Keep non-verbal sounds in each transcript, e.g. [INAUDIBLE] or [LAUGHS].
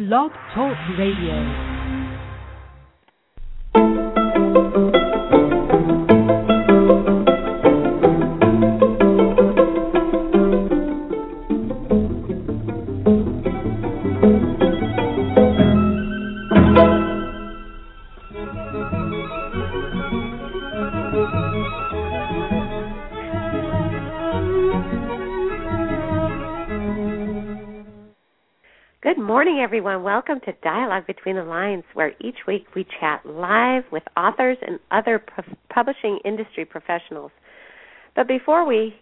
Blog Talk Radio. Everyone. Welcome to Dialogue Between the Lines, where each week we chat live with authors and other pu- publishing industry professionals. But before we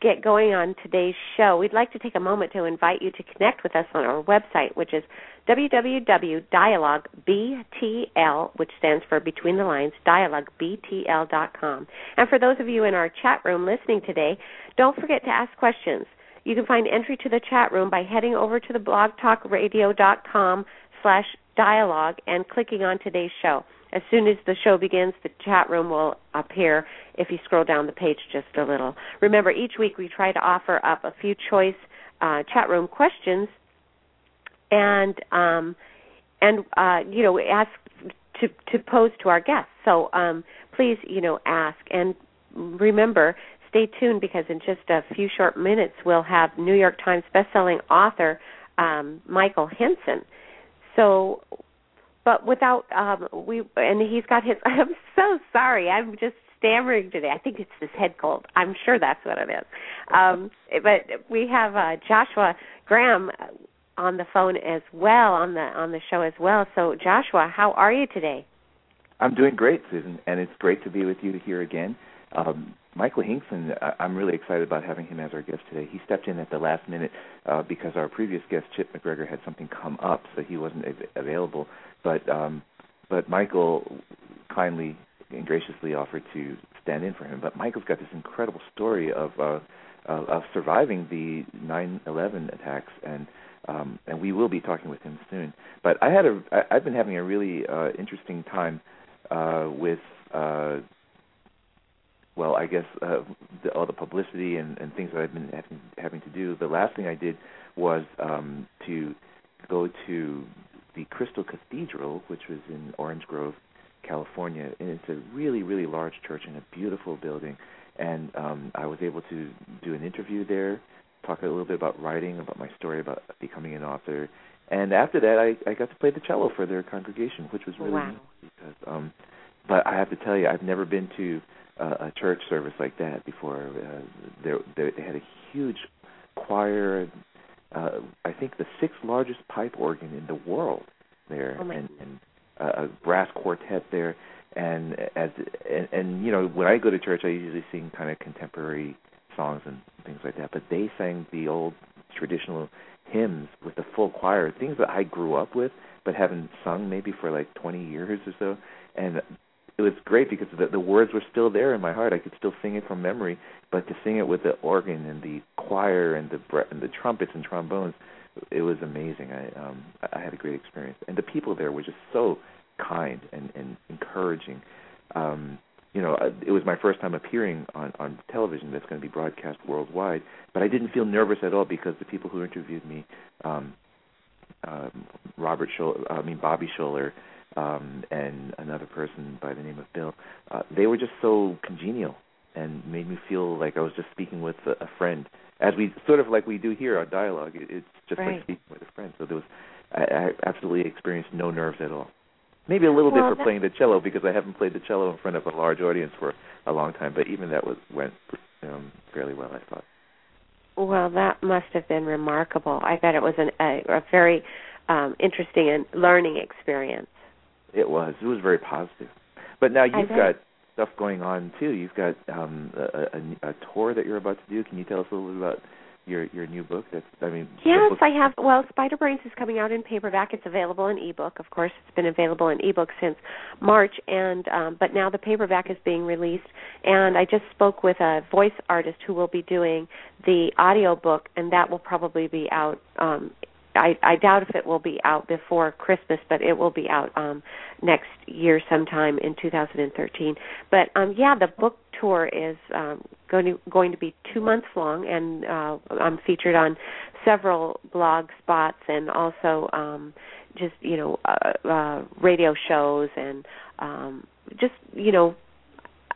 get going on today's show, we'd like to take a moment to invite you to connect with us on our website, which is www.dialoguebtl, which stands for Between the Lines, dialoguebtl.com. And for those of you in our chat room listening today, don't forget to ask questions. You can find entry to the chat room by heading over to the blogtalkradio.com slash dialogue and clicking on today's show. As soon as the show begins, the chat room will appear if you scroll down the page just a little. Remember, each week we try to offer up a few choice uh, chat room questions and um, and uh, you know ask to to pose to our guests. So um, please, you know, ask and remember stay tuned because in just a few short minutes we'll have New York Times bestselling author um, Michael Hingson. So, but without um, we and he's got his. [LAUGHS] I'm so sorry. I'm just stammering today. I think it's this head cold. I'm sure that's what it is. Um, but we have uh, Joshua Graham on the phone as well on the on the show as well. So Joshua, how are you today? I'm doing great, Susan, and it's great to be with you here again. Um, Michael Hingson, I'm really excited about having him as our guest today. He stepped in at the last minute uh, because our previous guest, Chip McGregor, had something come up, so he wasn't av- available. But um, but Michael kindly and graciously offered to stand in for him. But Michael's got this incredible story of uh, of, of surviving the 9/11 attacks, and um, and we will be talking with him soon. But I had a I, I've been having a really uh, interesting time uh, with. Uh, well, I guess uh, the, all the publicity and, and things that I've been having, having to do. The last thing I did was um, to go to the Crystal Cathedral, which was in Orange Grove, California, and it's a really, really large church and a beautiful building. And um, I was able to do an interview there, talk a little bit about writing, about my story about becoming an author. And after that, I, I got to play the cello for their congregation, which was really wow. nice because. Um, but I have to tell you, I've never been to uh, a church service like that before. Uh, there, they had a huge choir. Uh, I think the sixth largest pipe organ in the world there, oh and, and uh, a brass quartet there. And as and, and you know, when I go to church, I usually sing kind of contemporary songs and things like that. But they sang the old traditional hymns with the full choir, things that I grew up with, but haven't sung maybe for like 20 years or so. And it was great because the, the words were still there in my heart. I could still sing it from memory, but to sing it with the organ and the choir and the and the trumpets and trombones, it was amazing. I um I had a great experience, and the people there were just so kind and and encouraging. Um, you know, it was my first time appearing on on television that's going to be broadcast worldwide, but I didn't feel nervous at all because the people who interviewed me, um, um, Robert Schuller, I mean Bobby Schuller, um, and another person by the name of Bill, uh, they were just so congenial and made me feel like I was just speaking with a, a friend, as we sort of like we do here our dialogue. It, it's just right. like speaking with a friend. So there was, I, I absolutely experienced no nerves at all. Maybe a little well, bit for playing the cello because I haven't played the cello in front of a large audience for a long time. But even that was went um, fairly well, I thought. Well, that must have been remarkable. I bet it was an, a, a very um, interesting and learning experience. It was. It was very positive. But now you've got stuff going on too. You've got um, a, a, a tour that you're about to do. Can you tell us a little bit about your your new book? That's I mean. Yes, I have. Well, Spider Brains is coming out in paperback. It's available in ebook. Of course, it's been available in ebook since March, and um, but now the paperback is being released. And I just spoke with a voice artist who will be doing the audio book, and that will probably be out um, I, I doubt if it will be out before Christmas, but it will be out um, next year sometime in 2013. But um, yeah, the book tour is um, going to going to be two months long, and uh, I'm featured on several blog spots and also um, just you know uh, uh, radio shows and um, just you know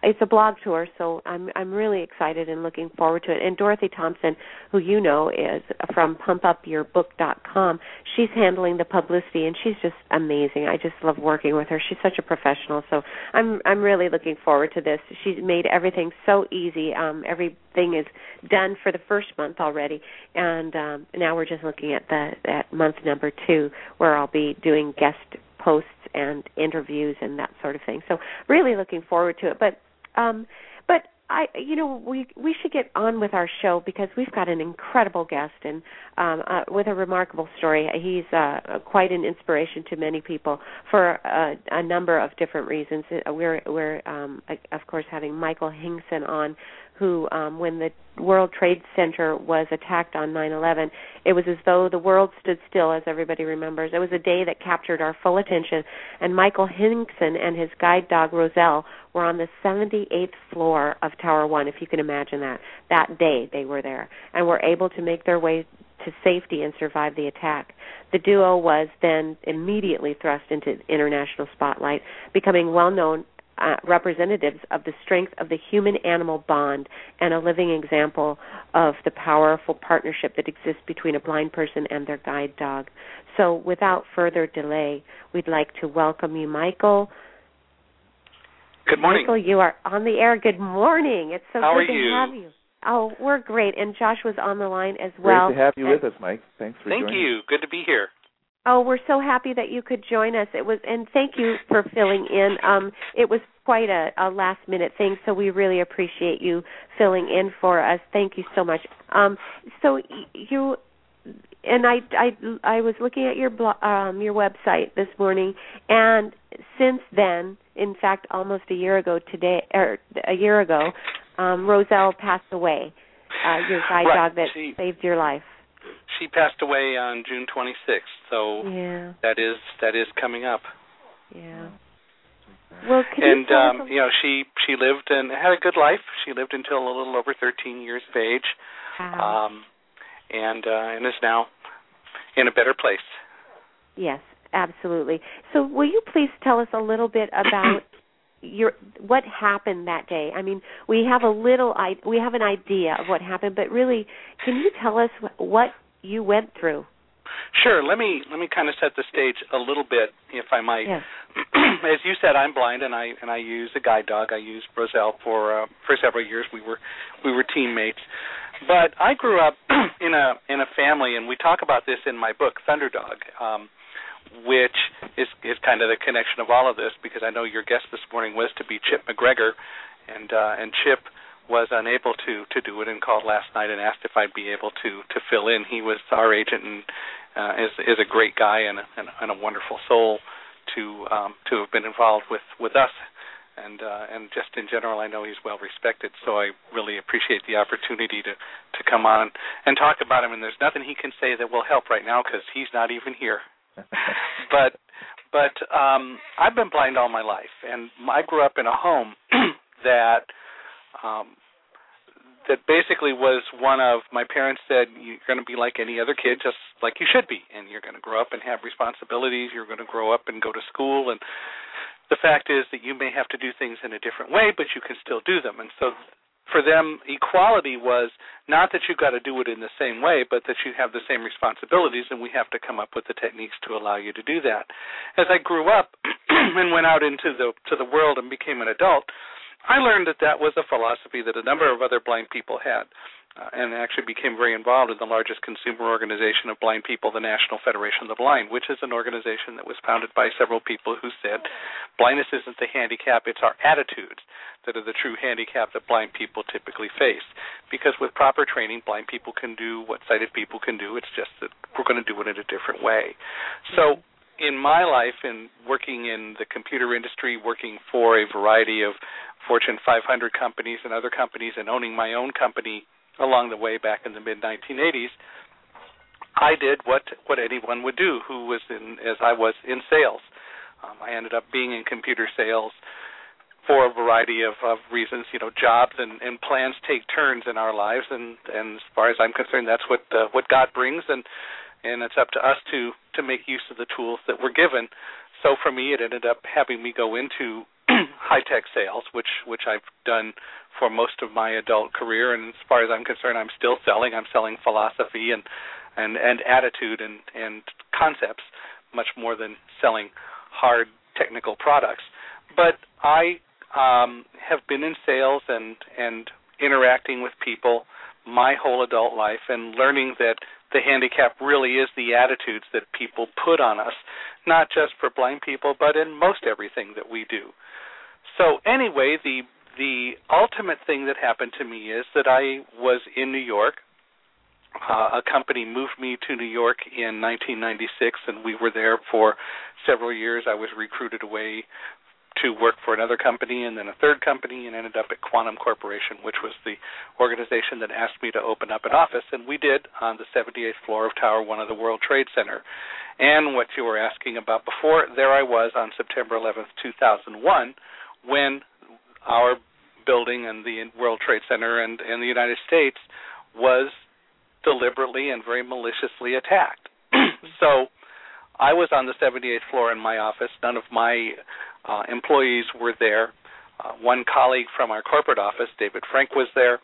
it's a blog tour, so I'm I'm really excited and looking forward to it. And Dorothy Thompson, who you know is from PumpUpYourBook.com, she's handling the publicity, and she's just amazing. I just love working with her. She's such a professional, so I'm I'm really looking forward to this. She's made everything so easy. Um, everything is done for the first month already, and um, now we're just looking at the at month number two, where I'll be doing guest posts and interviews and that sort of thing. So really looking forward to it. But um, but I, you know, we we should get on with our show because we've got an incredible guest and um, uh, with a remarkable story. He's uh, quite an inspiration to many people for a, a number of different reasons. Uh, we're we're um, of course having Michael Hingson on, who, um, when the World Trade Center was attacked on 9/11, it was as though the world stood still, as everybody remembers. It was a day that captured our full attention, and Michael Hingson and his guide dog Roselle were on the 78th floor of Tower One, if you can imagine that. That day they were there, and were able to make their way to safety and survive the attack. The duo was then immediately thrust into international spotlight, becoming well known uh, representatives of the strength of the human animal bond and a living example of the powerful partnership that exists between a blind person and their guide dog. So, without further delay, we'd like to welcome you, Michael. Good morning. Michael, you are on the air. Good morning. It's so How good to you? have you. Oh, we're great. And Josh was on the line as well. Great to have you and, with us, Mike. Thanks for Thank joining. you. Good to be here. Oh, we're so happy that you could join us. It was, and thank you for filling in. Um, it was quite a, a last minute thing, so we really appreciate you filling in for us. Thank you so much. Um, so you and I, I, I was looking at your blog, um, your website this morning, and since then, in fact, almost a year ago today, or a year ago, um, Roselle passed away. Uh, your guide right. dog that she, saved your life she passed away on June 26th, so yeah. that is that is coming up. Yeah. Well, and you um, you know, she she lived and had a good life. She lived until a little over 13 years of age, wow. um, and uh, and is now in a better place. Yes, absolutely. So, will you please tell us a little bit about [CLEARS THROAT] your what happened that day? I mean, we have a little we have an idea of what happened, but really, can you tell us what you went through? Sure. Let me let me kind of set the stage a little bit, if I might. Yes. [CLEARS THROAT] As you said, I'm blind, and I and I use a guide dog. I used Roselle for uh, for several years. We were we were teammates, but I grew up [CLEARS THROAT] in a in a family, and we talk about this in my book, Thunderdog. Um, which is is kind of the connection of all of this because I know your guest this morning was to be Chip McGregor, and uh, and Chip was unable to to do it and called last night and asked if I'd be able to to fill in. He was our agent and uh, is is a great guy and a, and, a wonderful soul to um, to have been involved with with us. And uh, and just in general, I know he's well respected. So I really appreciate the opportunity to to come on and talk about him. And there's nothing he can say that will help right now because he's not even here. [LAUGHS] but but um I've been blind all my life and I grew up in a home [CLEARS THROAT] that um that basically was one of my parents said you're going to be like any other kid just like you should be and you're going to grow up and have responsibilities you're going to grow up and go to school and the fact is that you may have to do things in a different way but you can still do them. And so for them equality was not that you've got to do it in the same way but that you have the same responsibilities and we have to come up with the techniques to allow you to do that. As i grew up [CLEARS THROAT] and went out into the to the world and became an adult i learned that that was a philosophy that a number of other blind people had uh, and actually became very involved in the largest consumer organization of blind people, the National Federation of the Blind, which is an organization that was founded by several people who said blindness isn't the handicap, it's our attitudes that are the true handicap that blind people typically face. Because with proper training, blind people can do what sighted people can do, it's just that we're going to do it in a different way. So, in my life, in working in the computer industry, working for a variety of Fortune 500 companies and other companies, and owning my own company along the way back in the mid 1980s, I did what what anyone would do who was in as I was in sales. Um, I ended up being in computer sales for a variety of, of reasons. You know, jobs and, and plans take turns in our lives, and and as far as I'm concerned, that's what uh, what God brings, and and it's up to us to to make use of the tools that we're given. So for me, it ended up having me go into [CLEARS THROAT] high tech sales, which which I've done for most of my adult career, and as far as I'm concerned, I'm still selling. I'm selling philosophy and and and attitude and and concepts much more than selling hard technical products. But I um, have been in sales and and interacting with people my whole adult life and learning that the handicap really is the attitudes that people put on us, not just for blind people, but in most everything that we do. So anyway, the the ultimate thing that happened to me is that I was in New York. Uh, a company moved me to New York in 1996, and we were there for several years. I was recruited away to work for another company and then a third company and ended up at Quantum Corporation, which was the organization that asked me to open up an office. And we did on the 78th floor of Tower 1 of the World Trade Center. And what you were asking about before, there I was on September 11th, 2001, when our building and the World Trade Center and, and the United States was deliberately and very maliciously attacked. [CLEARS THROAT] so I was on the 78th floor in my office. None of my uh, employees were there. Uh, one colleague from our corporate office, David Frank, was there,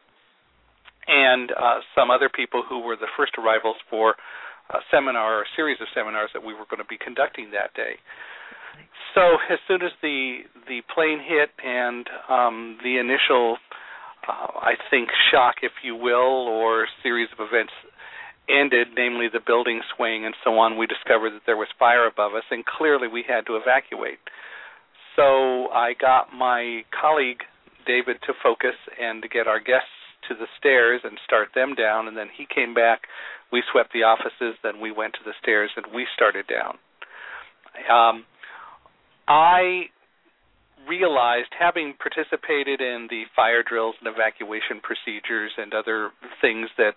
and uh, some other people who were the first arrivals for a seminar or a series of seminars that we were going to be conducting that day. So as soon as the the plane hit and um, the initial, uh, I think, shock, if you will, or series of events ended, namely the building swaying and so on, we discovered that there was fire above us, and clearly we had to evacuate. So I got my colleague David to focus and to get our guests to the stairs and start them down, and then he came back. We swept the offices, then we went to the stairs and we started down. Um, I realized, having participated in the fire drills and evacuation procedures and other things that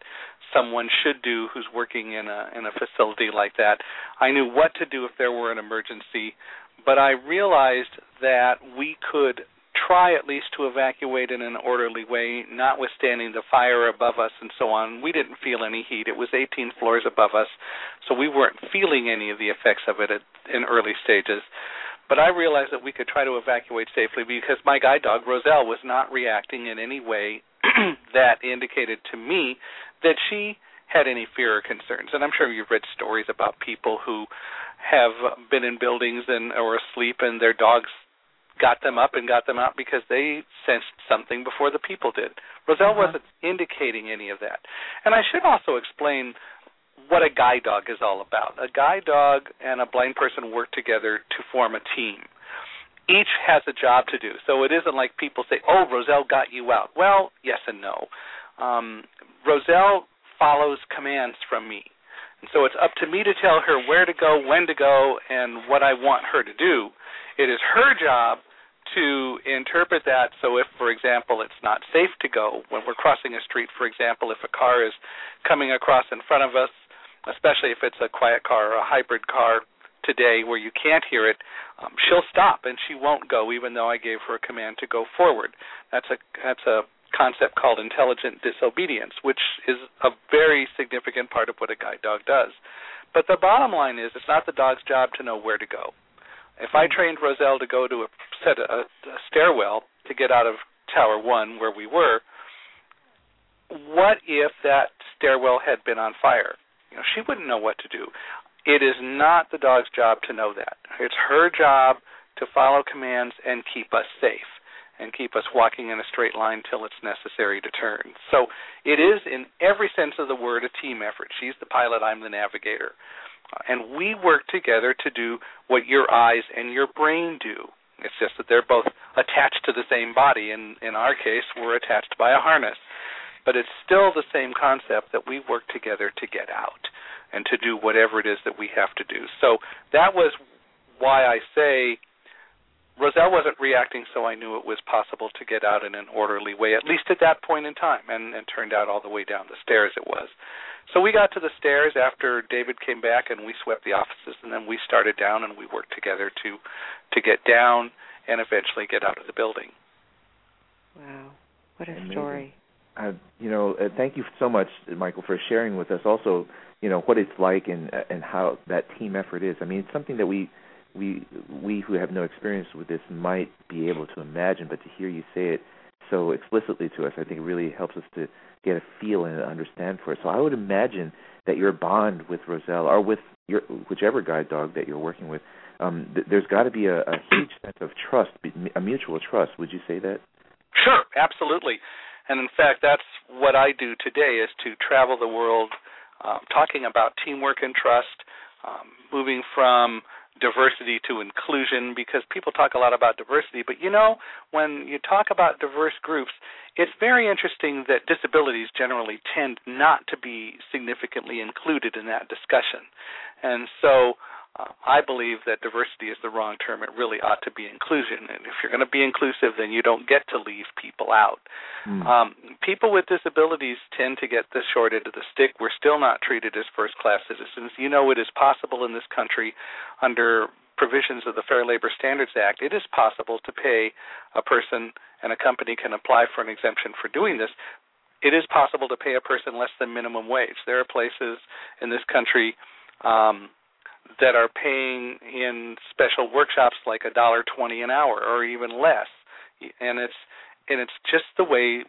someone should do who's working in a in a facility like that, I knew what to do if there were an emergency. But I realized that we could try at least to evacuate in an orderly way, notwithstanding the fire above us and so on. We didn't feel any heat. It was 18 floors above us, so we weren't feeling any of the effects of it at, in early stages. But I realized that we could try to evacuate safely because my guide dog, Roselle, was not reacting in any way [CLEARS THROAT] that indicated to me that she had any fear or concerns. And I'm sure you've read stories about people who have been in buildings and or asleep and their dogs got them up and got them out because they sensed something before the people did. Roselle uh-huh. wasn't indicating any of that. And I should also explain what a guide dog is all about. A guide dog and a blind person work together to form a team. Each has a job to do. So it isn't like people say, "Oh, Roselle got you out." Well, yes and no. Um, Roselle follows commands from me. So it's up to me to tell her where to go, when to go, and what I want her to do. It is her job to interpret that so if for example it's not safe to go when we're crossing a street for example if a car is coming across in front of us especially if it's a quiet car or a hybrid car today where you can't hear it, um, she'll stop and she won't go even though I gave her a command to go forward. That's a that's a concept called intelligent disobedience, which is a very significant part of what a guide dog does. But the bottom line is it's not the dog's job to know where to go. If I hmm. trained Roselle to go to a set a, a stairwell to get out of Tower 1 where we were, what if that stairwell had been on fire? You know, she wouldn't know what to do. It is not the dog's job to know that. It's her job to follow commands and keep us safe and keep us walking in a straight line till it's necessary to turn. So it is, in every sense of the word, a team effort. She's the pilot, I'm the navigator. Uh, and we work together to do what your eyes and your brain do. It's just that they're both attached to the same body. In in our case, we're attached by a harness but it's still the same concept that we work together to get out and to do whatever it is that we have to do. So that was why I say Roselle wasn't reacting, so I knew it was possible to get out in an orderly way, at least at that point in time, and, and turned out all the way down the stairs it was. So we got to the stairs after David came back, and we swept the offices, and then we started down, and we worked together to to get down and eventually get out of the building. Wow, what a Amazing. story! Uh, you know, uh, thank you so much, Michael, for sharing with us. Also, you know what it's like and uh, and how that team effort is. I mean, it's something that we we we who have no experience with this might be able to imagine, but to hear you say it so explicitly to us, I think really helps us to get a feel and understand for it. So I would imagine that your bond with Roselle or with your whichever guide dog that you're working with, um, th- there's got to be a, a huge sense of trust, a mutual trust. Would you say that? Sure, absolutely. And in fact, that's what I do today is to travel the world um, talking about teamwork and trust, um, moving from diversity to inclusion because people talk a lot about diversity, but you know, when you talk about diverse groups, it's very interesting that disabilities generally tend not to be significantly included in that discussion. And so uh, I believe that diversity is the wrong term. It really ought to be inclusion. And if you're going to be inclusive, then you don't get to leave people out. Mm. Um, people with disabilities tend to get the short end of the stick. We're still not treated as first class citizens. You know, it is possible in this country under provisions of the Fair Labor Standards Act, it is possible to pay a person, and a company can apply for an exemption for doing this. It is possible to pay a person less than minimum wage. There are places in this country um, that are paying in special workshops like a dollar twenty an hour or even less. And it's and it's just the way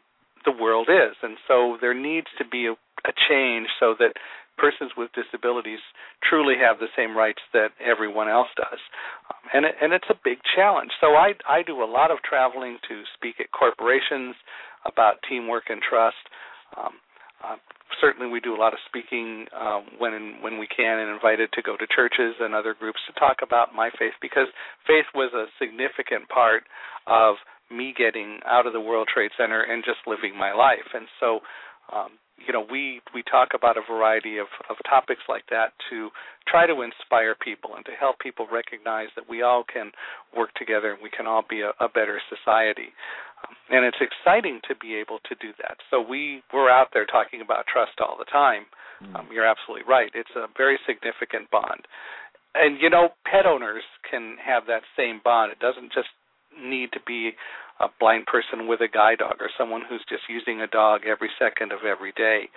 the world is. And so there needs to be a, a change so that persons with disabilities truly have the same rights that everyone else does. Um, and it, and it's a big challenge. So i i do a lot of traveling to speak at corporations about teamwork and trust. Um, uh, certainly we do a lot of speaking um, when when we can and invited to go to churches and other groups to talk about my faith because faith was a significant part of me getting out of the World Trade Center and just living my life. And so um, you know we we talk about a variety of of topics like that to try to inspire people and to help people recognize that we all can work together and we can all be a, a better society and it's exciting to be able to do that so we we're out there talking about trust all the time mm. um, you're absolutely right it's a very significant bond and you know pet owners can have that same bond it doesn't just need to be a blind person with a guide dog or someone who's just using a dog every second of every day.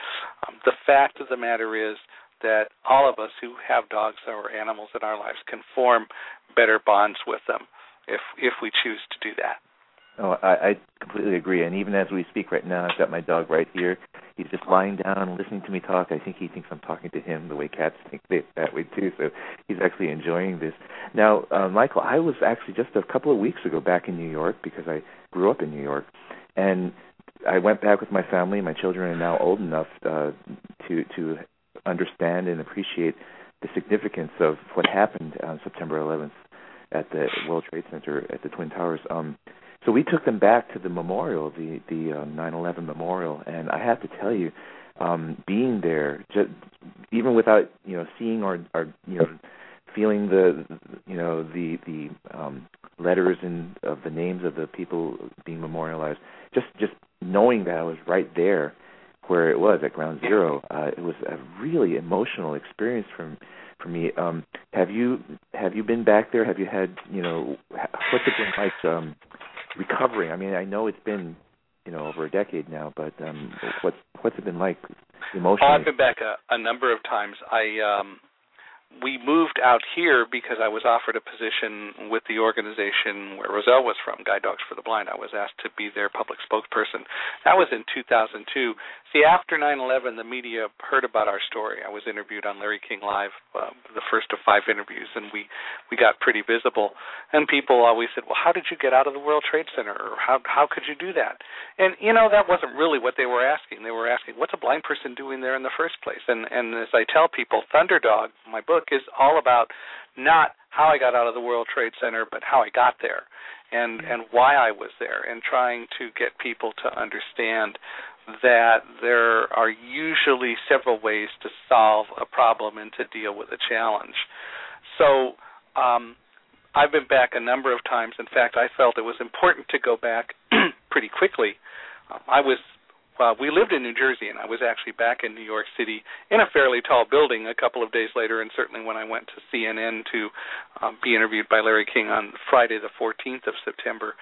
Um, the fact of the matter is that all of us who have dogs or animals in our lives can form better bonds with them if if we choose to do that. Oh, I, I completely agree. And even as we speak right now, I've got my dog right here. He's just lying down, listening to me talk. I think he thinks I'm talking to him the way cats think they, that way too. So he's actually enjoying this. Now, uh, Michael, I was actually just a couple of weeks ago back in New York because I grew up in New York, and I went back with my family. My children are now old enough uh, to to understand and appreciate the significance of what happened on September 11th at the World Trade Center at the Twin Towers. Um, so we took them back to the memorial, the the uh, 9/11 memorial, and I have to tell you, um, being there, just, even without you know seeing or or you know feeling the you know the the um, letters and of the names of the people being memorialized, just just knowing that I was right there where it was at Ground Zero, uh, it was a really emotional experience for for me. Um, have you have you been back there? Have you had you know what's it been like? Um, recovering? I mean, I know it's been you know over a decade now, but um, what's what's it been like emotionally? I've been back a, a number of times. I um, we moved out here because I was offered a position with the organization where Roselle was from, Guide Dogs for the Blind. I was asked to be their public spokesperson. That was in 2002. See, after 9/11, the media heard about our story. I was interviewed on Larry King Live, uh, the first of five interviews, and we we got pretty visible. And people always said, "Well, how did you get out of the World Trade Center? Or how how could you do that?" And you know, that wasn't really what they were asking. They were asking, "What's a blind person doing there in the first place?" And and as I tell people, Thunderdog, my book, is all about not how I got out of the World Trade Center, but how I got there and and why I was there and trying to get people to understand that there are usually several ways to solve a problem and to deal with a challenge. So um, I've been back a number of times. In fact, I felt it was important to go back [CLEARS THROAT] pretty quickly. Um, I was uh, we lived in New Jersey, and I was actually back in New York City in a fairly tall building a couple of days later. And certainly when I went to CNN to um, be interviewed by Larry King on Friday, the 14th of September,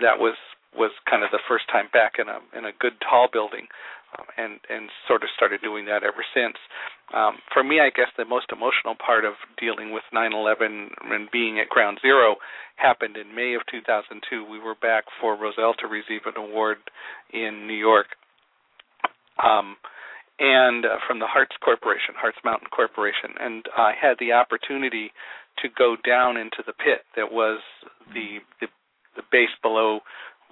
that was was kind of the first time back in a in a good tall building, um, and and sort of started doing that ever since. Um, for me, I guess the most emotional part of dealing with 9/11 and being at Ground Zero happened in May of 2002. We were back for Roselle to receive an award in New York, um, and uh, from the Hartz Corporation, Hartz Mountain Corporation, and I had the opportunity to go down into the pit that was the the, the base below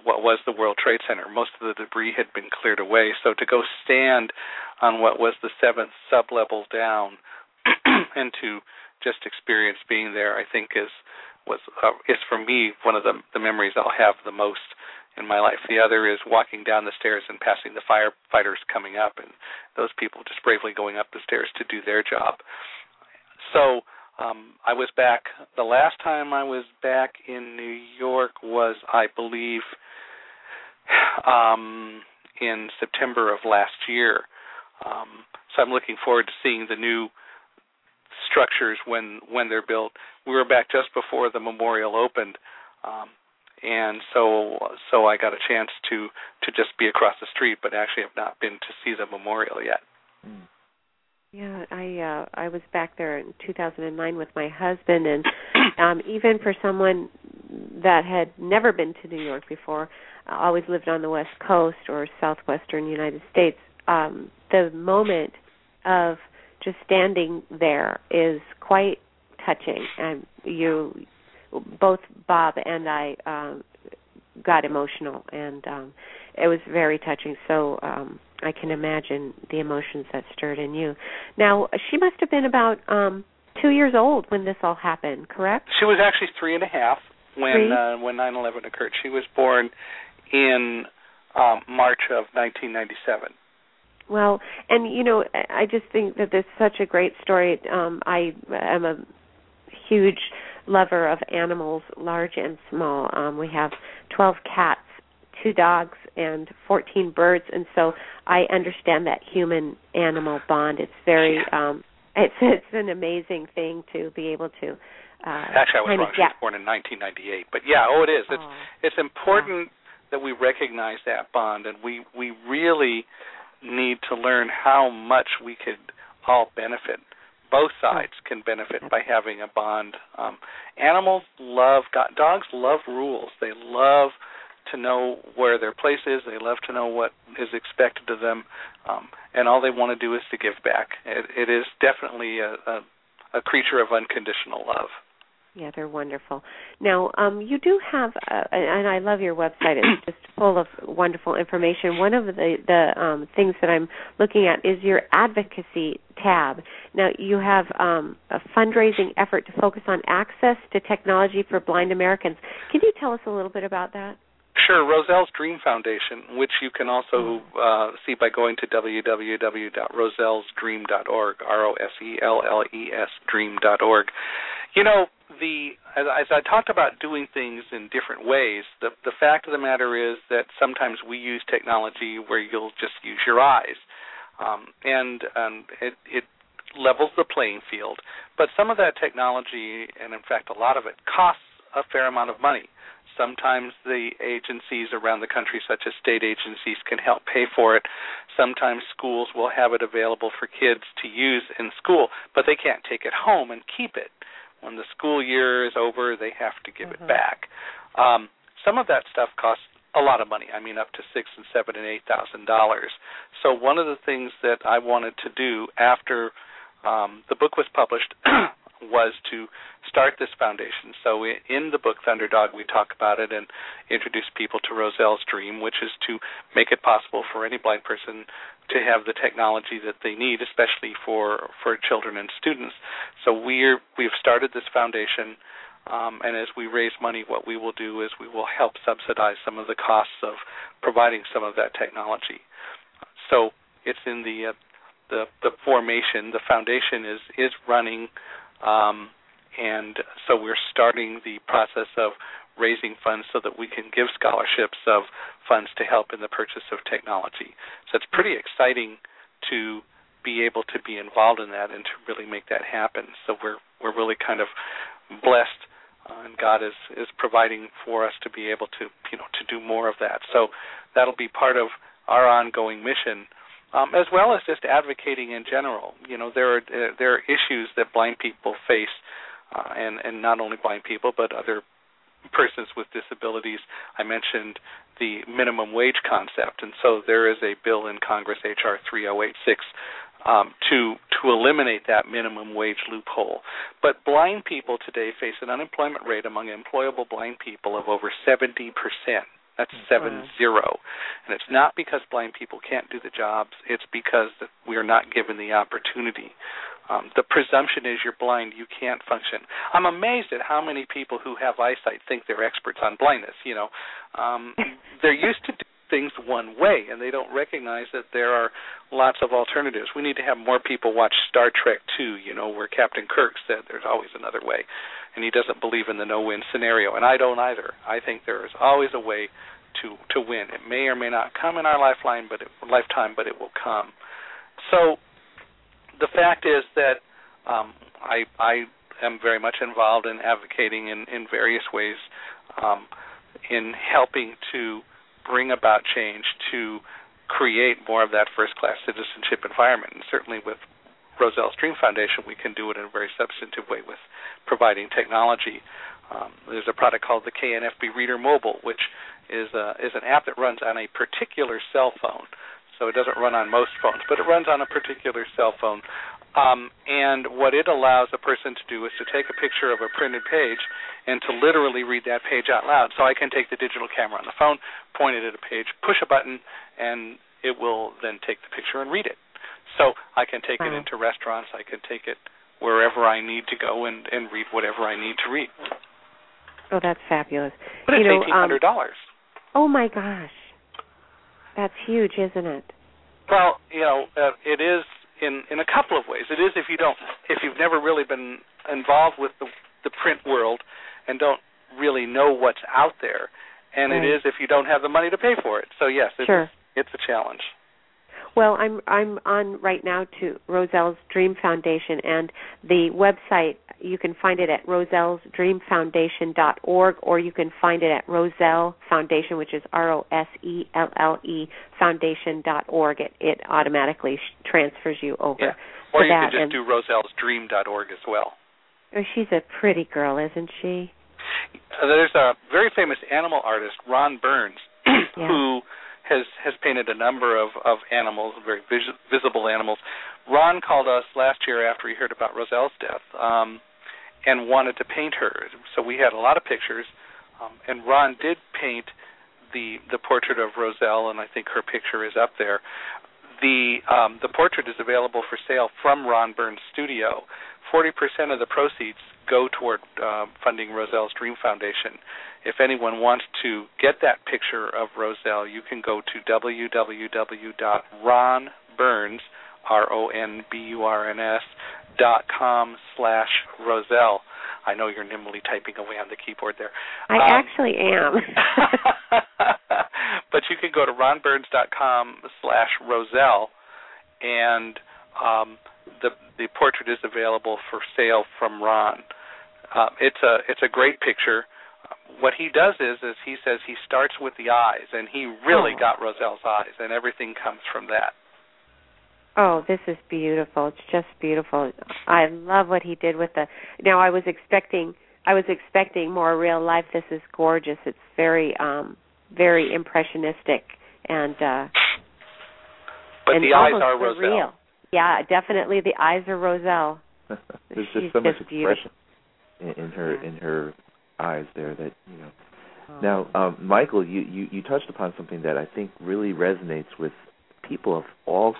what was the World Trade Center. Most of the debris had been cleared away, so to go stand on what was the seventh sublevel down [CLEARS THROAT] and to just experience being there, I think is was uh, is for me one of the the memories I'll have the most in my life. The other is walking down the stairs and passing the firefighters coming up, and those people just bravely going up the stairs to do their job. So um, I was back. The last time I was back in New York was, I believe, [SIGHS] um, in September of last year. Um, so I'm looking forward to seeing the new structures when when they're built. We were back just before the memorial opened, um, and so so I got a chance to to just be across the street, but actually have not been to see the memorial yet. Mm. Yeah, I uh I was back there in 2009 with my husband and [COUGHS] um even for someone that had never been to New York before, always lived on the West Coast or southwestern United States, um the moment of just standing there is quite touching. And you both Bob and I um got emotional and um it was very touching. So um I can imagine the emotions that stirred in you. Now, she must have been about um two years old when this all happened, correct? She was actually three and a half when uh, when nine eleven occurred. She was born in um March of 1997. Well, and you know, I just think that this is such a great story. Um I am a huge lover of animals, large and small. Um we have 12 cats two dogs and 14 birds and so I understand that human animal bond it's very um it's it's an amazing thing to be able to uh Actually I was wrong. She was born in 1998. But yeah, oh it is. It's oh. it's important that we recognize that bond and we we really need to learn how much we could all benefit both sides can benefit by having a bond. Um, animals love dogs love rules. They love to know where their place is. They love to know what is expected of them, um, and all they want to do is to give back. It, it is definitely a, a, a creature of unconditional love. Yeah, they're wonderful. Now, um, you do have, uh, and I love your website. It's [CLEARS THROAT] just full of wonderful information. One of the the um, things that I'm looking at is your advocacy tab. Now, you have um, a fundraising effort to focus on access to technology for blind Americans. Can you tell us a little bit about that? Sure, Roselle's Dream Foundation, which you can also uh, see by going to www.rosellesdream.org, R-O-S-E-L-L-E-S dream.org. You know, the as, as I talked about doing things in different ways, the the fact of the matter is that sometimes we use technology where you'll just use your eyes, um, and and it it levels the playing field. But some of that technology, and in fact a lot of it, costs a fair amount of money. Sometimes the agencies around the country, such as state agencies, can help pay for it. Sometimes schools will have it available for kids to use in school, but they can't take it home and keep it. When the school year is over, they have to give mm-hmm. it back. Um, some of that stuff costs a lot of money. I mean, up to six and seven and eight thousand dollars. So one of the things that I wanted to do after um, the book was published [CLEARS THROAT] was to start this foundation. So in the book Thunderdog, we talk about it and introduce people to Roselle's dream, which is to make it possible for any blind person to have the technology that they need, especially for for children and students. So we're we've started this foundation. Um, and as we raise money, what we will do is we will help subsidize some of the costs of providing some of that technology. So it's in the uh, the the formation. The foundation is is running um, and so we're starting the process of raising funds so that we can give scholarships of funds to help in the purchase of technology. So it's pretty exciting to be able to be involved in that and to really make that happen. So we're we're really kind of blessed uh, and God is is providing for us to be able to you know to do more of that. So that'll be part of our ongoing mission, um, as well as just advocating in general. You know there are uh, there are issues that blind people face, uh, and and not only blind people but other persons with disabilities. I mentioned the minimum wage concept, and so there is a bill in Congress, HR 3086, um, to to eliminate that minimum wage loophole. But blind people today face an unemployment rate among employable blind people of over 70 percent. That's seven zero, and it's not because blind people can't do the jobs. It's because we are not given the opportunity. Um, the presumption is you're blind, you can't function. I'm amazed at how many people who have eyesight think they're experts on blindness. You know, um, they're used to things one way and they don't recognize that there are lots of alternatives. We need to have more people watch Star Trek 2, you know, where Captain Kirk said there's always another way and he doesn't believe in the no-win scenario and I don't either. I think there is always a way to to win. It may or may not come in our lifeline, but it, lifetime, but it will come. So the fact is that um, I I am very much involved in advocating in in various ways um, in helping to bring about change to create more of that first class citizenship environment. And certainly with Roselle's Dream Foundation, we can do it in a very substantive way with providing technology. Um, there's a product called the KNFB Reader Mobile, which is a, is an app that runs on a particular cell phone. So it doesn't run on most phones, but it runs on a particular cell phone um, and what it allows a person to do is to take a picture of a printed page and to literally read that page out loud. So I can take the digital camera on the phone, point it at a page, push a button, and it will then take the picture and read it. So I can take it into restaurants. I can take it wherever I need to go and, and read whatever I need to read. Oh, that's fabulous. But it's you know, eighteen hundred dollars. Um, oh my gosh, that's huge, isn't it? Well, you know, uh, it is in in a couple of ways. It is if you don't if you've never really been involved with the the print world and don't really know what's out there, and right. it is if you don't have the money to pay for it. So yes, it's sure. it's a challenge. Well, I'm I'm on right now to Roselle's Dream Foundation and the website you can find it at rosellesdreamfoundation.org or you can find it at Roselle Foundation which is R O S E L L E foundation.org. It it automatically sh- transfers you over. Yeah. Or you that. can just and, do rosellesdream.org as well. Oh, she's a pretty girl, isn't she? Uh, there's a very famous animal artist, Ron Burns, [CLEARS THROAT] yeah. who has has painted a number of of animals, very vis- visible animals. Ron called us last year after he heard about Roselle's death, um, and wanted to paint her. So we had a lot of pictures, um, and Ron did paint the the portrait of Roselle, and I think her picture is up there. The um, the portrait is available for sale from Ron Burns' studio. Forty percent of the proceeds go toward uh, funding Roselle's Dream Foundation. If anyone wants to get that picture of Roselle, you can go to www.ronburns, R-O-N-B-U-R-N-S, dot com slash Roselle. I know you're nimbly typing away on the keyboard there. I um, actually am. [LAUGHS] but you can go to ronburns.com slash Roselle, and um, the the portrait is available for sale from Ron. Uh, it's a it's a great picture. What he does is is he says he starts with the eyes, and he really Oh. got Roselle's eyes, and everything comes from that. Oh, this is beautiful. It's just beautiful. I love what he did with the Now I was expecting I was expecting more real life. This is gorgeous. It's very um very impressionistic and uh But and the eyes almost are surreal. Roselle. Yeah, definitely the eyes are Roselle. [LAUGHS] There's She's just so much just beautiful. expression in, in her Yeah. in her eyes there that you know. Oh. Now, um, Michael, you, you you touched upon something that I think really resonates with people of all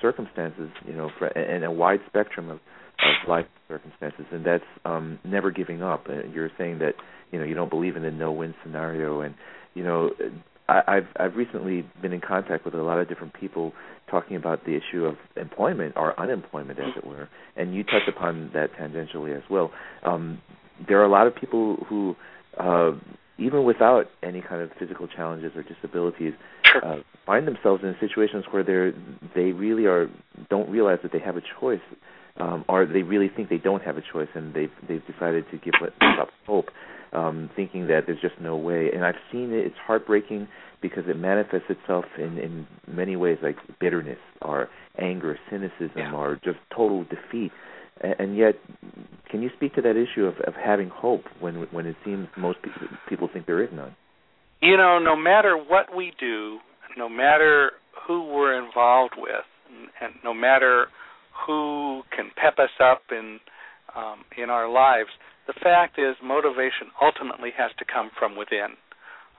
circumstances, you know, for, and a wide spectrum of, of life circumstances, and that's um, never giving up. Uh, you're saying that you know you don't believe in the no-win scenario, and you know I, I've I've recently been in contact with a lot of different people talking about the issue of employment or unemployment, as it were, and you touch upon that tangentially as well. Um, there are a lot of people who, uh, even without any kind of physical challenges or disabilities, sure. uh, find themselves in situations where they're they really are don't realize that they have a choice, um, or they really think they don't have a choice, and they've they've decided to give up hope um, thinking that there's just no way. And I've seen it; it's heartbreaking because it manifests itself in in many ways, like bitterness, or anger, cynicism, yeah. or just total defeat. And, yet, can you speak to that issue of, of having hope when when it seems most people, people think there is none? You know, no matter what we do, no matter who we're involved with, and no matter who can pep us up in um, in our lives, the fact is motivation ultimately has to come from within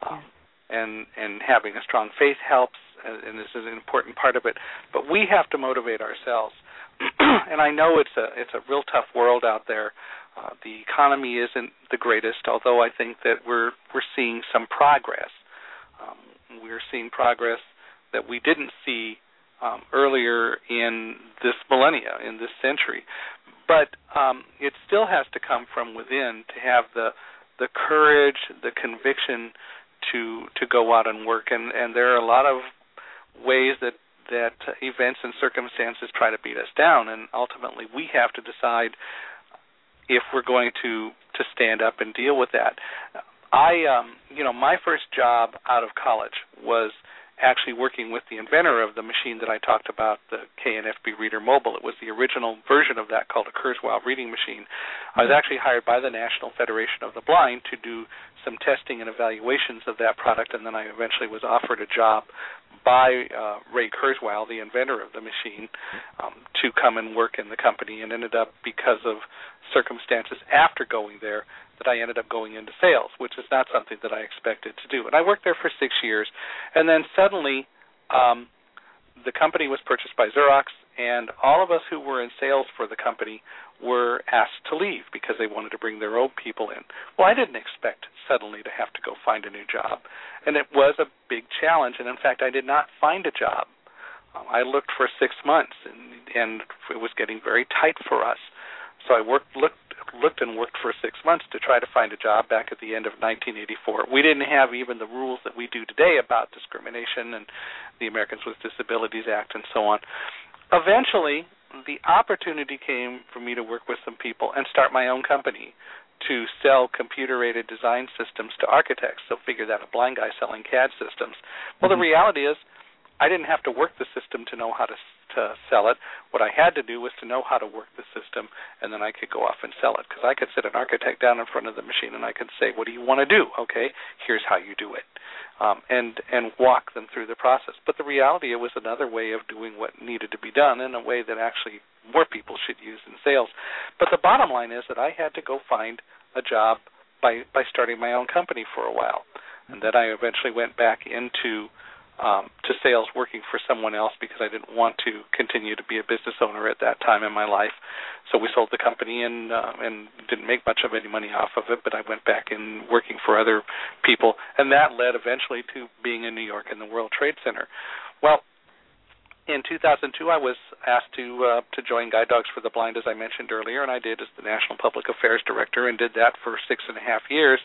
um, and and having a strong faith helps and this is an important part of it but we have to motivate ourselves [CLEARS THROAT] and I know it's a it's a real tough world out there. Uh, the economy isn't the greatest although I think that we're we're seeing some progress. Um, we're seeing progress that we didn't see um, earlier in this millennia in this century. But um, it still has to come from within to have the the courage, the conviction to to go out and work. And and there are a lot of ways that that events and circumstances try to beat us down, and ultimately we have to decide if we're going to to stand up and deal with that. I um you know my first job out of college was actually working with the inventor of the machine that I talked about, the KNFB Reader Mobile. It was the original version of that called a Kurzweil reading machine. I was actually hired by the National Federation of the Blind to do some testing and evaluations of that product, and then I eventually was offered a job by uh, Ray Kurzweil, the inventor of the machine, um, to come and work in the company, and ended up because of circumstances after going there that I ended up going into sales, which is not something that I expected to do. And I worked there for six years, and then suddenly um, the company was purchased by Xerox, and all of us who were in sales for the company were asked to leave because they wanted to bring their own people in. Well, I didn't expect suddenly to have to go find a new job, and it was a big challenge. And in fact, I did not find a job. Um, I looked for six months, and, and it was getting very tight for us. So I worked, looked looked and worked for six months to try to find a job back at the end of 1984. We didn't have even the rules that we do today about discrimination and the Americans with Disabilities Act and so on. Eventually, the opportunity came for me to work with some people and start my own company to sell computer aided design systems to architects. So figure that a blind guy selling CAD systems. Well, mm-hmm. the reality is I didn't have to work the system to know how to to sell it. What I had to do was to know how to work the system, and then I could go off and sell it. Because I could sit an architect down in front of the machine and I could say, "What do you want to do? Okay, here's how you do it," um, and and walk them through the process. But the reality, it was another way of doing what needed to be done in a way that actually more people should use in sales. But the bottom line is that I had to go find a job by by starting my own company for a while, and then I eventually went back into um, to sales working for someone else because I didn't want to continue to be a business owner at that time in my life. So we sold the company and uh, and didn't make much of any money off of it. But I went back in working for other people, and that led eventually to being in New York in the World Trade Center. Well, in 2002, I was asked to uh, to join Guide Dogs for the Blind, as I mentioned earlier, and I did as the National Public Affairs Director, and did that for six and a half years.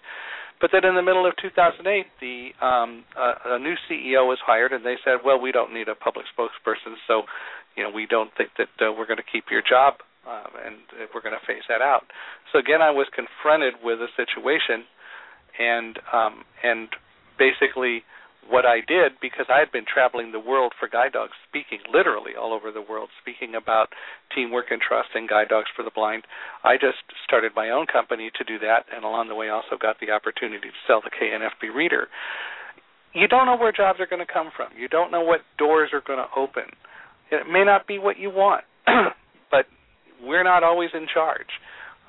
But then in the middle of 2008, the um, a, a new CEO was hired, and they said, "Well, we don't need a public spokesperson, so you know we don't think that uh, we're going to keep your job, uh, and we're going to phase that out." So again, I was confronted with a situation, and um, and basically what I did because I had been traveling the world for guide dogs, speaking literally all over the world, speaking about teamwork and trust and guide dogs for the blind. I just started my own company to do that, and along the way also got the opportunity to sell the KNFB reader. You don't know where jobs are going to come from. You don't know what doors are going to open. It may not be what you want, [CLEARS THROAT] but we're not always in charge.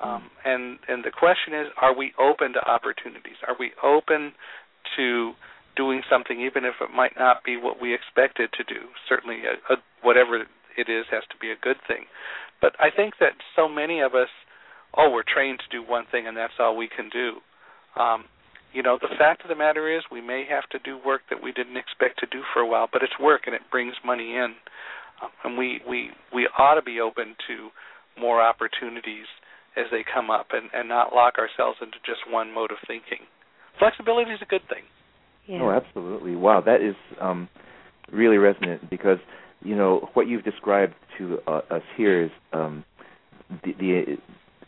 Um, and and the question is, are we open to opportunities? Are we open to doing something, even if it might not be what we expected to do. Certainly, a, a, whatever it is has to be a good thing. But I think that so many of us, oh, we're trained to do one thing and that's all we can do. Um, you know, the fact of the matter is we may have to do work that we didn't expect to do for a while, but it's work and it brings money in. Um, and we we we ought to be open to more opportunities as they come up and and not lock ourselves into just one mode of thinking. Flexibility is a good thing. Yeah. Oh, absolutely. Wow, that is um really resonant because you know what you've described to uh, us here is um the, the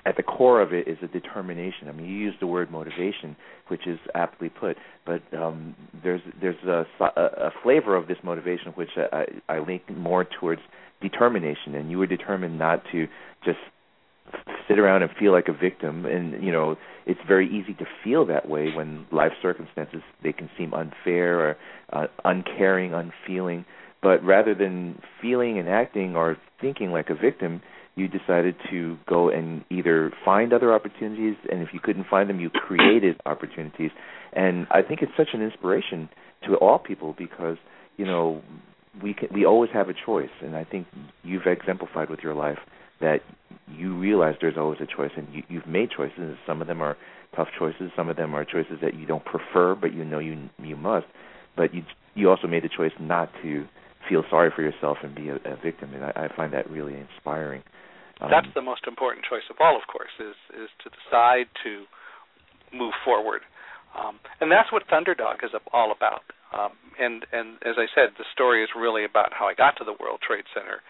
at the core of it is a determination. I mean, you use the word motivation, which is aptly put, but um, there's there's a, a, flavor of this motivation which I, I link more towards determination. And you were determined not to just sit around and feel like a victim. And you know, it's very easy to feel that way when life circumstances they can seem unfair or uh, uncaring, unfeeling. But rather than feeling and acting or thinking like a victim, you decided to go and either find other opportunities, and if you couldn't find them, you created [COUGHS] opportunities. And I think it's such an inspiration to all people because you know we can, we always have a choice, and I think you've exemplified with your life that you realize there's always a choice, and you, you've made choices. Some of them are tough choices. Some of them are choices that you don't prefer, but you know you you must. But you you also made the choice not to feel sorry for yourself and be a, a victim, and I, I find that really inspiring. Um, That's the most important choice of all, of course, is is to decide to move forward, um, and that's what Thunderdog is all about. Um, and and as I said, the story is really about how I got to the World Trade Center,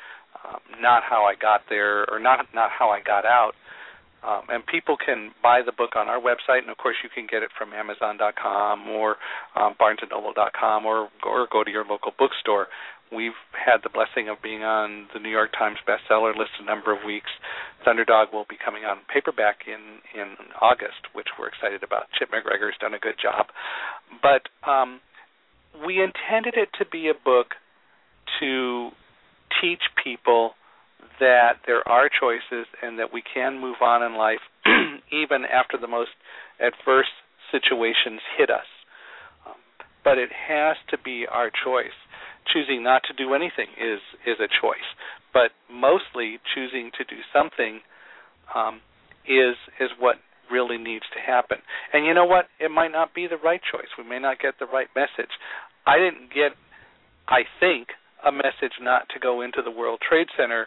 um, not how I got there, or not not how I got out. Um, and people can buy the book on our website, and of course you can get it from Amazon.com or um, BarnesandNoble.com, or or go to your local bookstore. We've had the blessing of being on the New York Times bestseller list a number of weeks. Thunderdog will be coming on paperback in in August, which we're excited about. Chip MacGregor's done a good job, but um, we intended it to be a book to teach people that there are choices and that we can move on in life [CLEARS THROAT] even after the most adverse situations hit us. Um, but it has to be our choice choosing not to do anything is is a choice, but mostly choosing to do something um, is is what really needs to happen. And you know what? It might not be the right choice. We may not get the right message. I didn't get, I think, a message not to go into the World Trade Center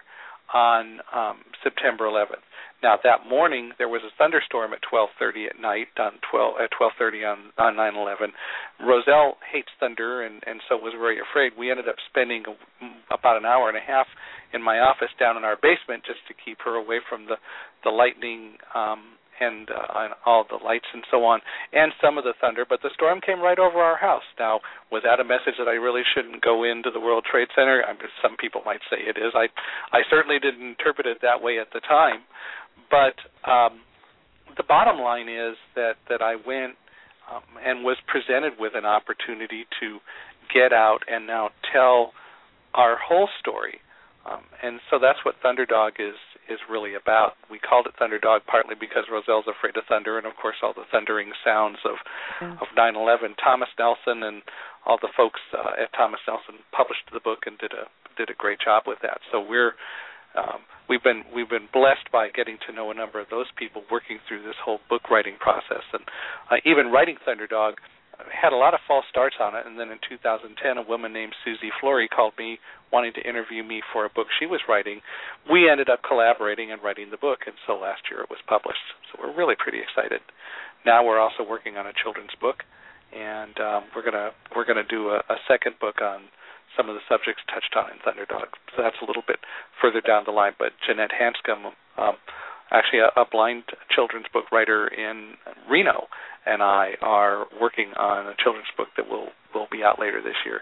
on um, September 11th. Now that morning there was a thunderstorm at 12:30 at night on 12 at 12:30 on on 9/11. Roselle hates thunder and and so was very afraid. We ended up spending about an hour and a half in my office down in our basement just to keep her away from the the lightning um and uh, and all the lights and so on, and some of the thunder. But the storm came right over our house. Now, was that a message that I really shouldn't go into the World Trade Center? I mean, some people might say it is. I I certainly didn't interpret it that way at the time, but um, the bottom line is that that I went um, and was presented with an opportunity to get out and now tell our whole story. Um, and so that's what Thunderdog is is really about. We called it Thunderdog partly because Roselle's afraid of thunder, and of course all the thundering sounds of mm. of 9/11. Thomas Nelson and all the folks uh, at Thomas Nelson published the book and did a did a great job with that. So we're um, we've been we've been blessed by getting to know a number of those people working through this whole book writing process, and uh, even writing Thunderdog had a lot of false starts on it, and then in 2010, a woman named Susie Flory called me wanting to interview me for a book she was writing. We ended up collaborating and writing the book, and so last year it was published. So we're really pretty excited. Now we're also working on a children's book, and um, we're gonna we're gonna do a, a second book on some of the subjects touched on in Thunderdog. So that's a little bit further down the line. But Jeanette Hanscome, um, actually a, a blind children's book writer in Reno, and I are working on a children's book that will will be out later this year.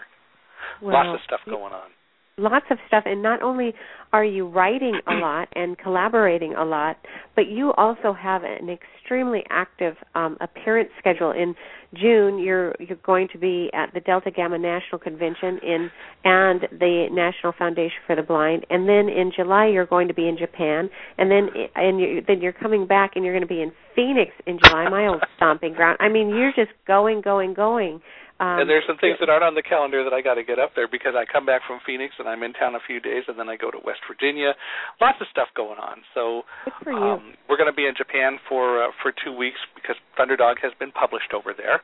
Well, Lots of stuff going on lots of stuff and not only are you writing a [CLEARS THROAT] lot and collaborating a lot but you also have an extremely active um, appearance schedule. In June you're you're going to be at the Delta Gamma National Convention in and the National Foundation for the Blind. And then in July you're going to be in Japan. And then and you, then you're coming back and you're going to be in Phoenix in July. My old stomping ground. I mean you're just going going going Um, and there's some things that aren't on the calendar that I got to get up there because I come back from Phoenix and I'm in town a few days and then I go to West Virginia. Lots of stuff going on. So Good for you. um, we're going to be in Japan for uh, for two weeks because Thunderdog has been published over there.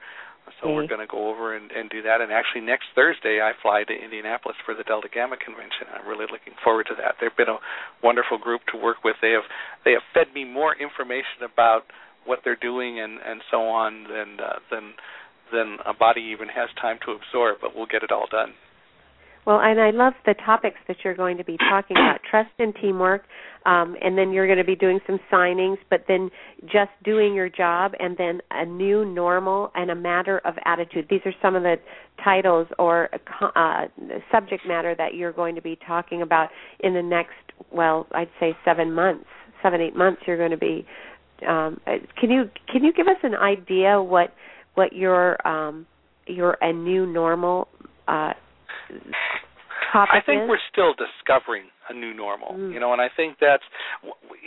So Okay. we're going to go over and, and do that. And actually, next Thursday, I fly to Indianapolis for the Delta Gamma convention. I'm really looking forward to that. They've been a wonderful group to work with. They have they have fed me more information about what they're doing and and so on than uh, than than a body even has time to absorb. But we'll get it all done. Well, and I love the topics that you're going to be talking about [CLEARS THROAT] trust and teamwork, um, and then you're going to be doing some signings, but then just doing your job, and then a new normal and a matter of attitude. These are some of the titles or uh, subject matter that you're going to be talking about in the next, well, I'd say seven months, seven, eight months. You're going to be. Um, uh, can you can you give us an idea what what your um, your a new normal uh, topic I think is? we're still discovering a new normal, Mm. you know, and I think that's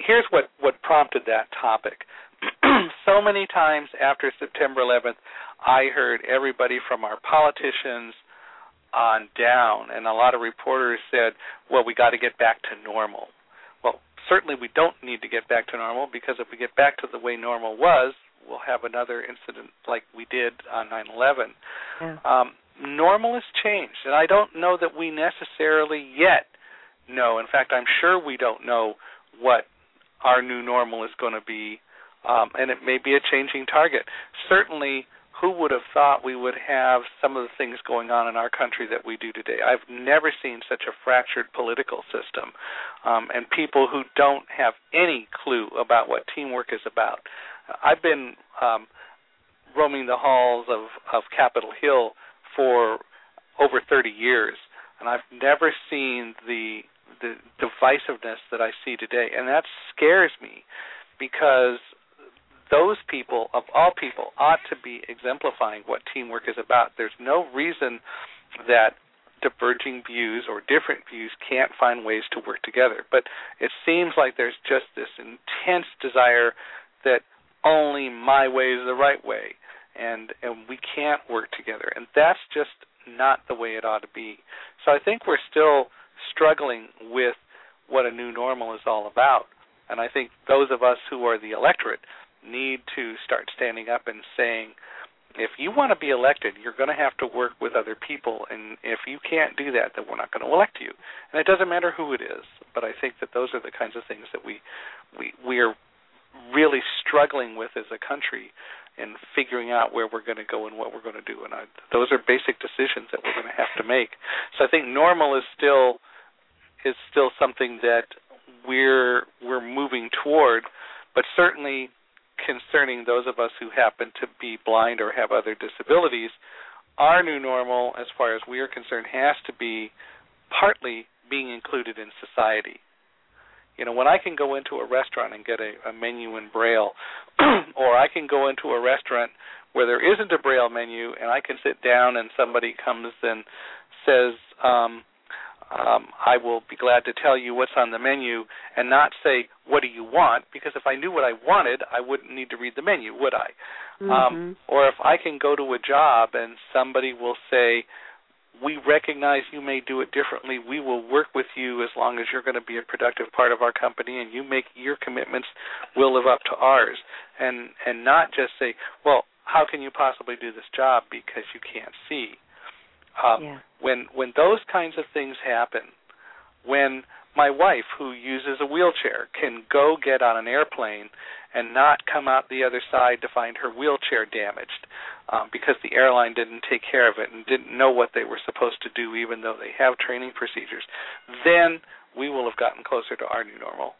here's what what prompted that topic. [CLEARS THROAT] so many times after September 11th, I heard everybody from our politicians on down, and a lot of reporters said, "Well, we got to get back to normal." Well, certainly we don't need to get back to normal because if we get back to the way normal was, we'll have another incident like we did on 9/11 Yeah. um, normal has changed, and I don't know that we necessarily yet know. In fact, I'm sure we don't know what our new normal is going to be, um, and it may be a changing target. Certainly, who would have thought we would have some of the things going on in our country that we do today? I've never seen such a fractured political system, um, and people who don't have any clue about what teamwork is about. I've been um, roaming the halls of, of Capitol Hill for over 30 years, and I've never seen the the divisiveness that I see today, and that scares me because those people, of all people, ought to be exemplifying what teamwork is about. There's no reason that diverging views or different views can't find ways to work together. But it seems like there's just this intense desire that only my way is the right way. And and we can't work together. And that's just not the way it ought to be. So i think we're still struggling with what a new normal is all about. And i think those of us who are the electorate need to start standing up and saying if you want to be elected you're going to have to work with other people. And if you can't do that then we're not going to elect you. And it doesn't matter who it is. But i think that those are the kinds of things that we we we are really struggling with as a country in figuring out where we're going to go and what we're going to do. And I, those are basic decisions that we're going to have to make. So I think normal is still is still something that we're we're moving toward, but certainly concerning those of us who happen to be blind or have other disabilities, our new normal, as far as we are concerned, has to be partly being included in society. You know, when I can go into a restaurant and get a, a menu in Braille, [CLEARS THROAT] or I can go into a restaurant where there isn't a Braille menu, and I can sit down and somebody comes and says, um, um, "I will be glad to tell you what's on the menu," and not say, "What do you want?" Because if I knew what I wanted, I wouldn't need to read the menu, would I? Mm-hmm. Um, or if I can go to a job and somebody will say, we recognize you may do it differently. We will work with you as long as you're going to be a productive part of our company and you make your commitments we'll live up to ours. And and not just say, well, how can you possibly do this job because you can't see? Um, yeah. When when those kinds of things happen, when my wife, who uses a wheelchair, can go get on an airplane and not come out the other side to find her wheelchair damaged um, because the airline didn't take care of it and didn't know what they were supposed to do, even though they have training procedures, then we will have gotten closer to our new normal.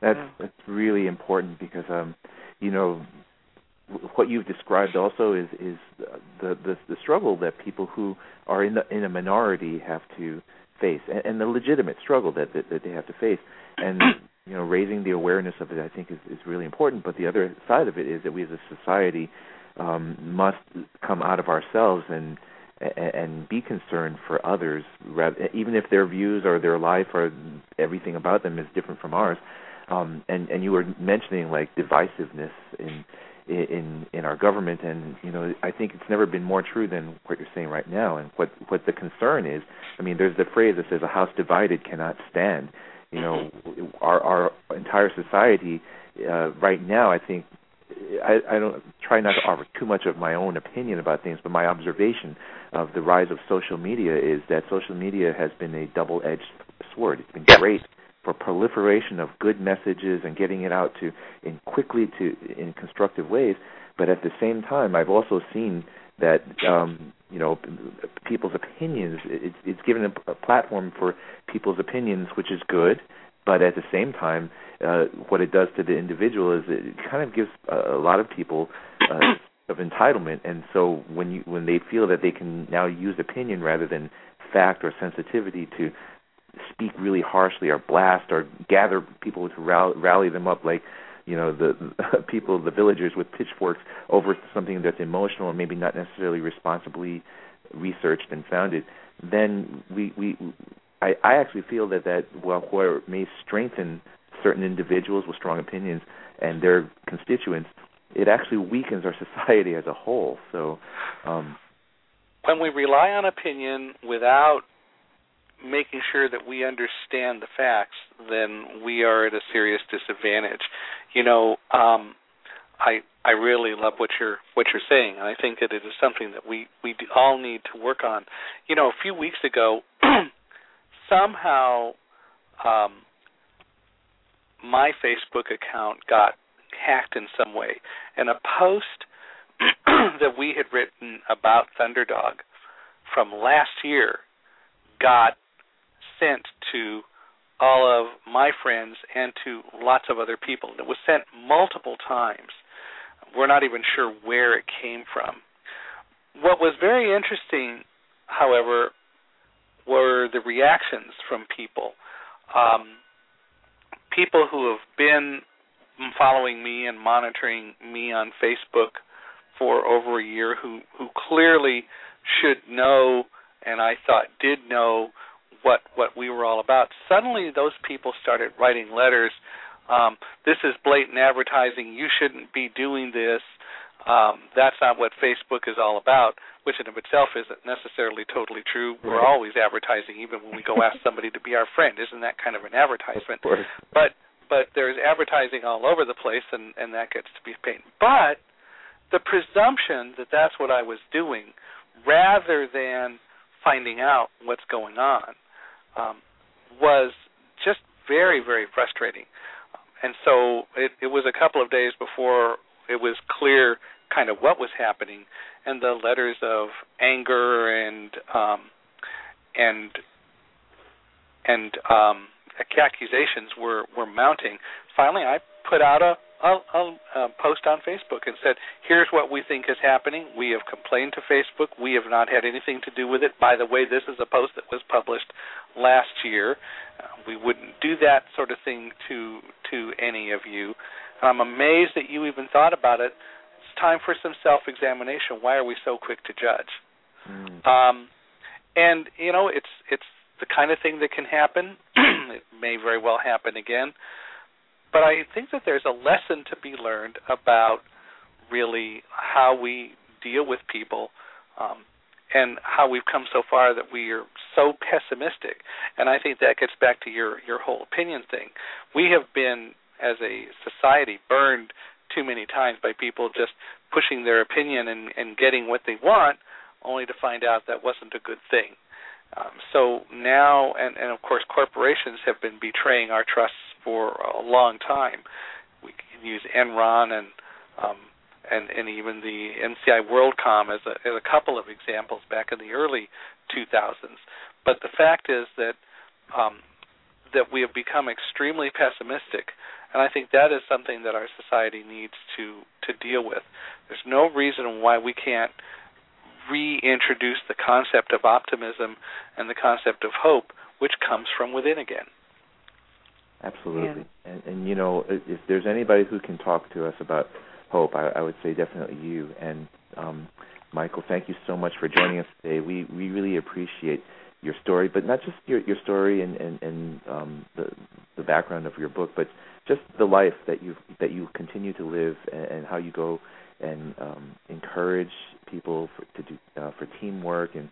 That's that's really important because um, you know, what you've described also is is the the the struggle that people who are in the in a minority have to face, and, and the legitimate struggle that, that that they have to face, and [COUGHS] you know, raising the awareness of it, I think, is is really important. But the other side of it is that we as a society um, must come out of ourselves and and, be concerned for others, even if their views or their life or everything about them is different from ours. Um, and and you were mentioning like divisiveness in in in our government. And you know I think it's never been more true than what you're saying right now and what what the concern is. I mean there's the phrase that says a house divided cannot stand you know our our entire society uh right now I think I, I don't try not to offer too much of my own opinion about things, but my observation of the rise of social media is that social media has been a double-edged sword. It's been great for proliferation of good messages and getting it out to in quickly to in constructive ways. But at the same time, I've also seen that um, you know people's opinions. It's, it's given a, a platform for people's opinions, which is good. But at the same time, uh, what it does to the individual is it kind of gives a, a lot of people uh, [COUGHS] of entitlement, and so when you when they feel that they can now use opinion rather than fact or sensitivity to speak really harshly or blast or gather people to rally, rally them up like you know the, the [LAUGHS] people the villagers with pitchforks over something that's emotional and maybe not necessarily responsibly researched and founded then we we I, I actually feel that that it may strengthen certain individuals with strong opinions and their constituents. It actually weakens our [LAUGHS] society as a whole. So um when we rely on opinion without making sure that we understand the facts, then we are at a serious disadvantage. You know, um, I I really love what you're what you're saying, and I think that it is something that we we all need to work on. You know, a few weeks ago, [CLEARS THROAT] somehow um, my Facebook account got hacked in some way, and a post [CLEARS THROAT] that we had written about Thunderdog from last year got sent to all of my friends and to lots of other people. It was sent multiple times. We're not even sure where it came from. What was very interesting, however, were the reactions from people. Um, people who have been following me and monitoring me on Facebook for over a year who who clearly should know and I thought did know what what we were all about. Suddenly, those people started writing letters. Um, this is blatant advertising. You shouldn't be doing this. Um, that's not what Facebook is all about, which in of itself isn't necessarily totally true. We're always advertising, even when we go ask somebody to be our friend. Isn't that kind of an advertisement? Of but but there's advertising all over the place, and and that gets to be pain. But the presumption that that's what I was doing, rather than finding out what's going on, um, was just very, very frustrating. And so it, it was a couple of days before it was clear kind of what was happening, and the letters of anger and um, and and um, accusations were were mounting. Finally, I put out a a, a, a post on Facebook and said, "Here's what we think is happening. We have complained to Facebook. We have not had anything to do with it. By the way, this is a post that was published last year. Uh, we wouldn't do that sort of thing to to any of you. I'm amazed that you even thought about it. It's time for some self-examination. Why are we so quick to judge? Mm. Um, and you know, it's it's the kind of thing that can happen. [CLEARS THROAT] it may very well happen again but I think that there's a lesson to be learned about really how we deal with people um, and how we've come so far that we are so pessimistic. And I think that gets back to your your whole opinion thing. We have been as a society burned too many times by people just pushing their opinion and, and getting what they want, only to find out that wasn't a good thing. Um, so now, and, and of course, corporations have been betraying our trusts for a long time. We can use Enron and um, and and even the MCI WorldCom as a as a couple of examples back in the early 2000s. But the fact is that um, that we have become extremely pessimistic, and I think that is something that our society needs to to deal with. There's no reason why we can't reintroduce the concept of optimism and the concept of hope, which comes from within again. Absolutely, yeah. and, and you know, if there's anybody who can talk to us about hope, I, I would say definitely you. And um, Michael, thank you so much for joining us today. We we really appreciate your story, but not just your your story and and and um, the the background of your book, but just the life that you that you continue to live and, and how you go and um, encourage people for, to do uh, for teamwork and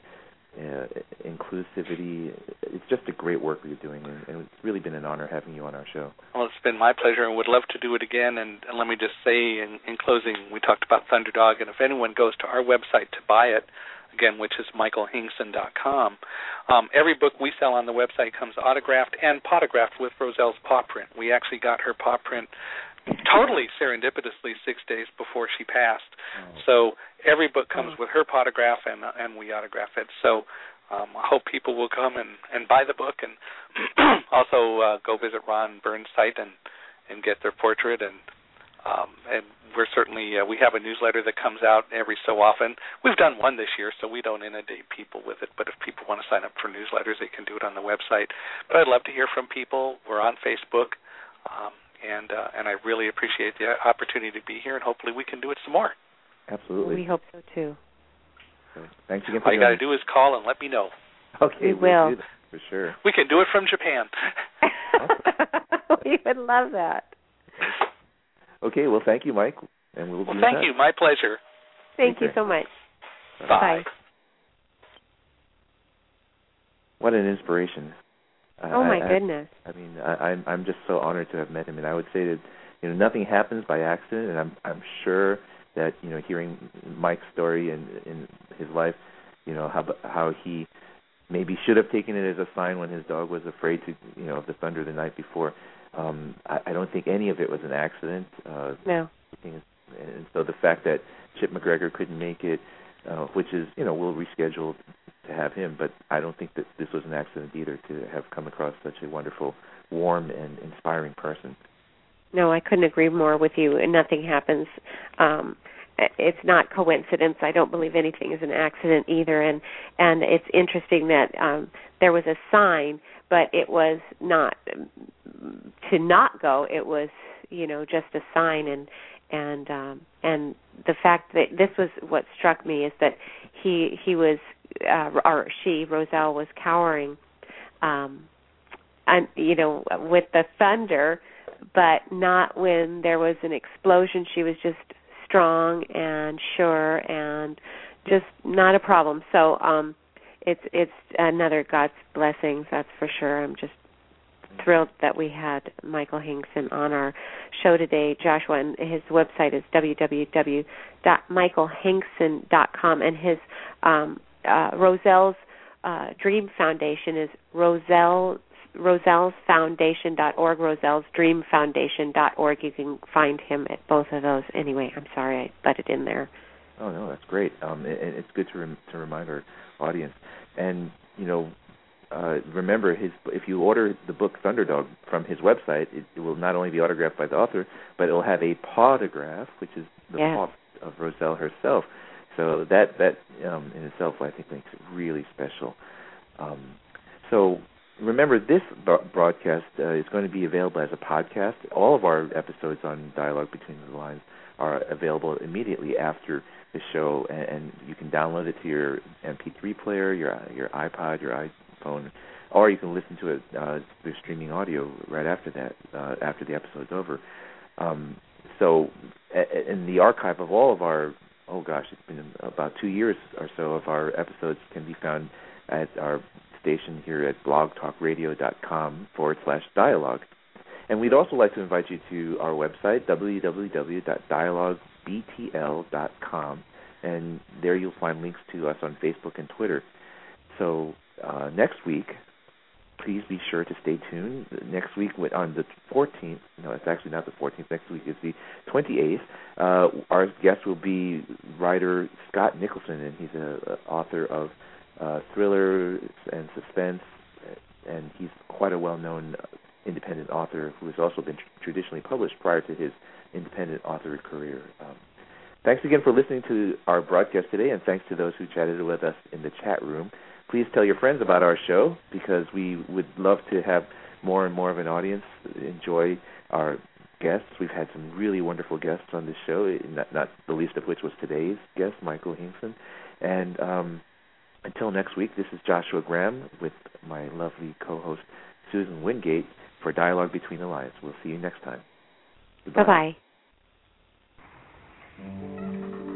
uh, inclusivity. It's just a great work you're doing, and, and, it's really been an honor having you on our show. Well, it's been my pleasure, and would love to do it again. And, and let me just say, in, in closing, we talked about Thunderdog, and if anyone goes to our website to buy it, again, which is michaelhingson.com. Um, every book we sell on the website comes autographed and potographed with Roselle's paw print. We actually got her paw print totally serendipitously six days before she passed. Oh. So every book comes oh. with her autograph, and uh, and we autograph it. So um, I hope people will come and and buy the book and [CLEARS THROAT] also uh, go visit Ron Burns' site and and get their portrait and um, and we're certainly uh, we have a newsletter that comes out every so often. We've done one this year, so we don't inundate people with it. But if people want to sign up for newsletters, they can do it on the website. But I'd love to hear from people. We're on Facebook. Um, and uh, and I really appreciate the opportunity to be here, and hopefully we can do it some more. Absolutely. We hope so too. So, thanks again. All you got to do is call and let me know. [LAUGHS] Okay, we will we'll for sure. We can do it from Japan. [LAUGHS] we would love that. Okay, well, thank you, Mike, and we'll. Well, thank you. My pleasure. Thank you so much. Bye. Bye. What an inspiration. Oh my I, goodness! I, I mean, I, I'm I'm just so honored to have met him, and I would say that you know nothing happens by accident, and I'm I'm sure that you know hearing Mike's story and in his life, you know how how he maybe should have taken it as a sign when his dog was afraid to you know of the thunder the night before. Um, I, I don't think any of it was an accident. Uh, no. And so the fact that Chip MacGregor couldn't make it, uh, which is you know we'll reschedule to have him, but I don't think that this was an accident either to have come across such a wonderful, warm, and inspiring person. No, I couldn't agree more with you. And nothing happens. Um, it's not coincidence. I don't believe anything is an accident either. And and it's interesting that um, there was a sign, but it was not to not go. It was you know just a sign and and um and the fact that this was what struck me is that he he was uh, or she Roselle was cowering, um, and you know with the thunder, but not when there was an explosion. She was just strong and sure and just not a problem. So um, it's it's another God's blessings. That's for sure. I'm just thrilled that we had Michael Hingson on our show today. Joshua, and his website is www.michaelhingson.com, and his um, uh, Roselle's uh, Dream Foundation is Roselle rosellesfoundation.org, Roselle's Dream Foundation.org. You can find him at both of those. Anyway, I'm sorry I butted in there. Oh no, that's great. Um, it, it's good to rem- to remind our audience, and you know, uh, remember his. If you order the book Thunderdog from his website, it, it will not only be autographed by the author, but it will have a pautograph, which is the yes. paw of Roselle herself. So that that um, in itself, I think, makes it really special. Um, so remember, this broadcast uh, is going to be available as a podcast. All of our episodes on Dialogue Between the Lines are available immediately after the show, and, and you can download it to your MP3 player, your your iPod, your iPhone, or you can listen to it uh, through streaming audio right after that, uh, after the episode's over. Um, so, in the archive of all of our oh gosh, it's been about two years or so of our episodes can be found at our station here at blogtalkradio.com forward slash dialogue. And we'd also like to invite you to our website, www.dialoguebtl.com, and there you'll find links to us on Facebook and Twitter. So uh, next week, please be sure to stay tuned. Next week, on the 14th, no, it's actually not the 14th. Next week is the 28th. Uh, our guest will be writer Scott Nicholson, and he's an author of uh, thriller and suspense, and he's quite a well-known independent author who has also been tr- traditionally published prior to his independent author career. Um, thanks again for listening to our broadcast today, and thanks to those who chatted with us in the chat room please tell your friends about our show because we would love to have more and more of an audience enjoy our guests. We've had some really wonderful guests on this show, not, not the least of which was today's guest, Michael Hingson. And um, Until next week, this is Joshua Graham with my lovely co-host Susan Wingate for Dialogue Between the Lines. We'll see you next time. Bye bye.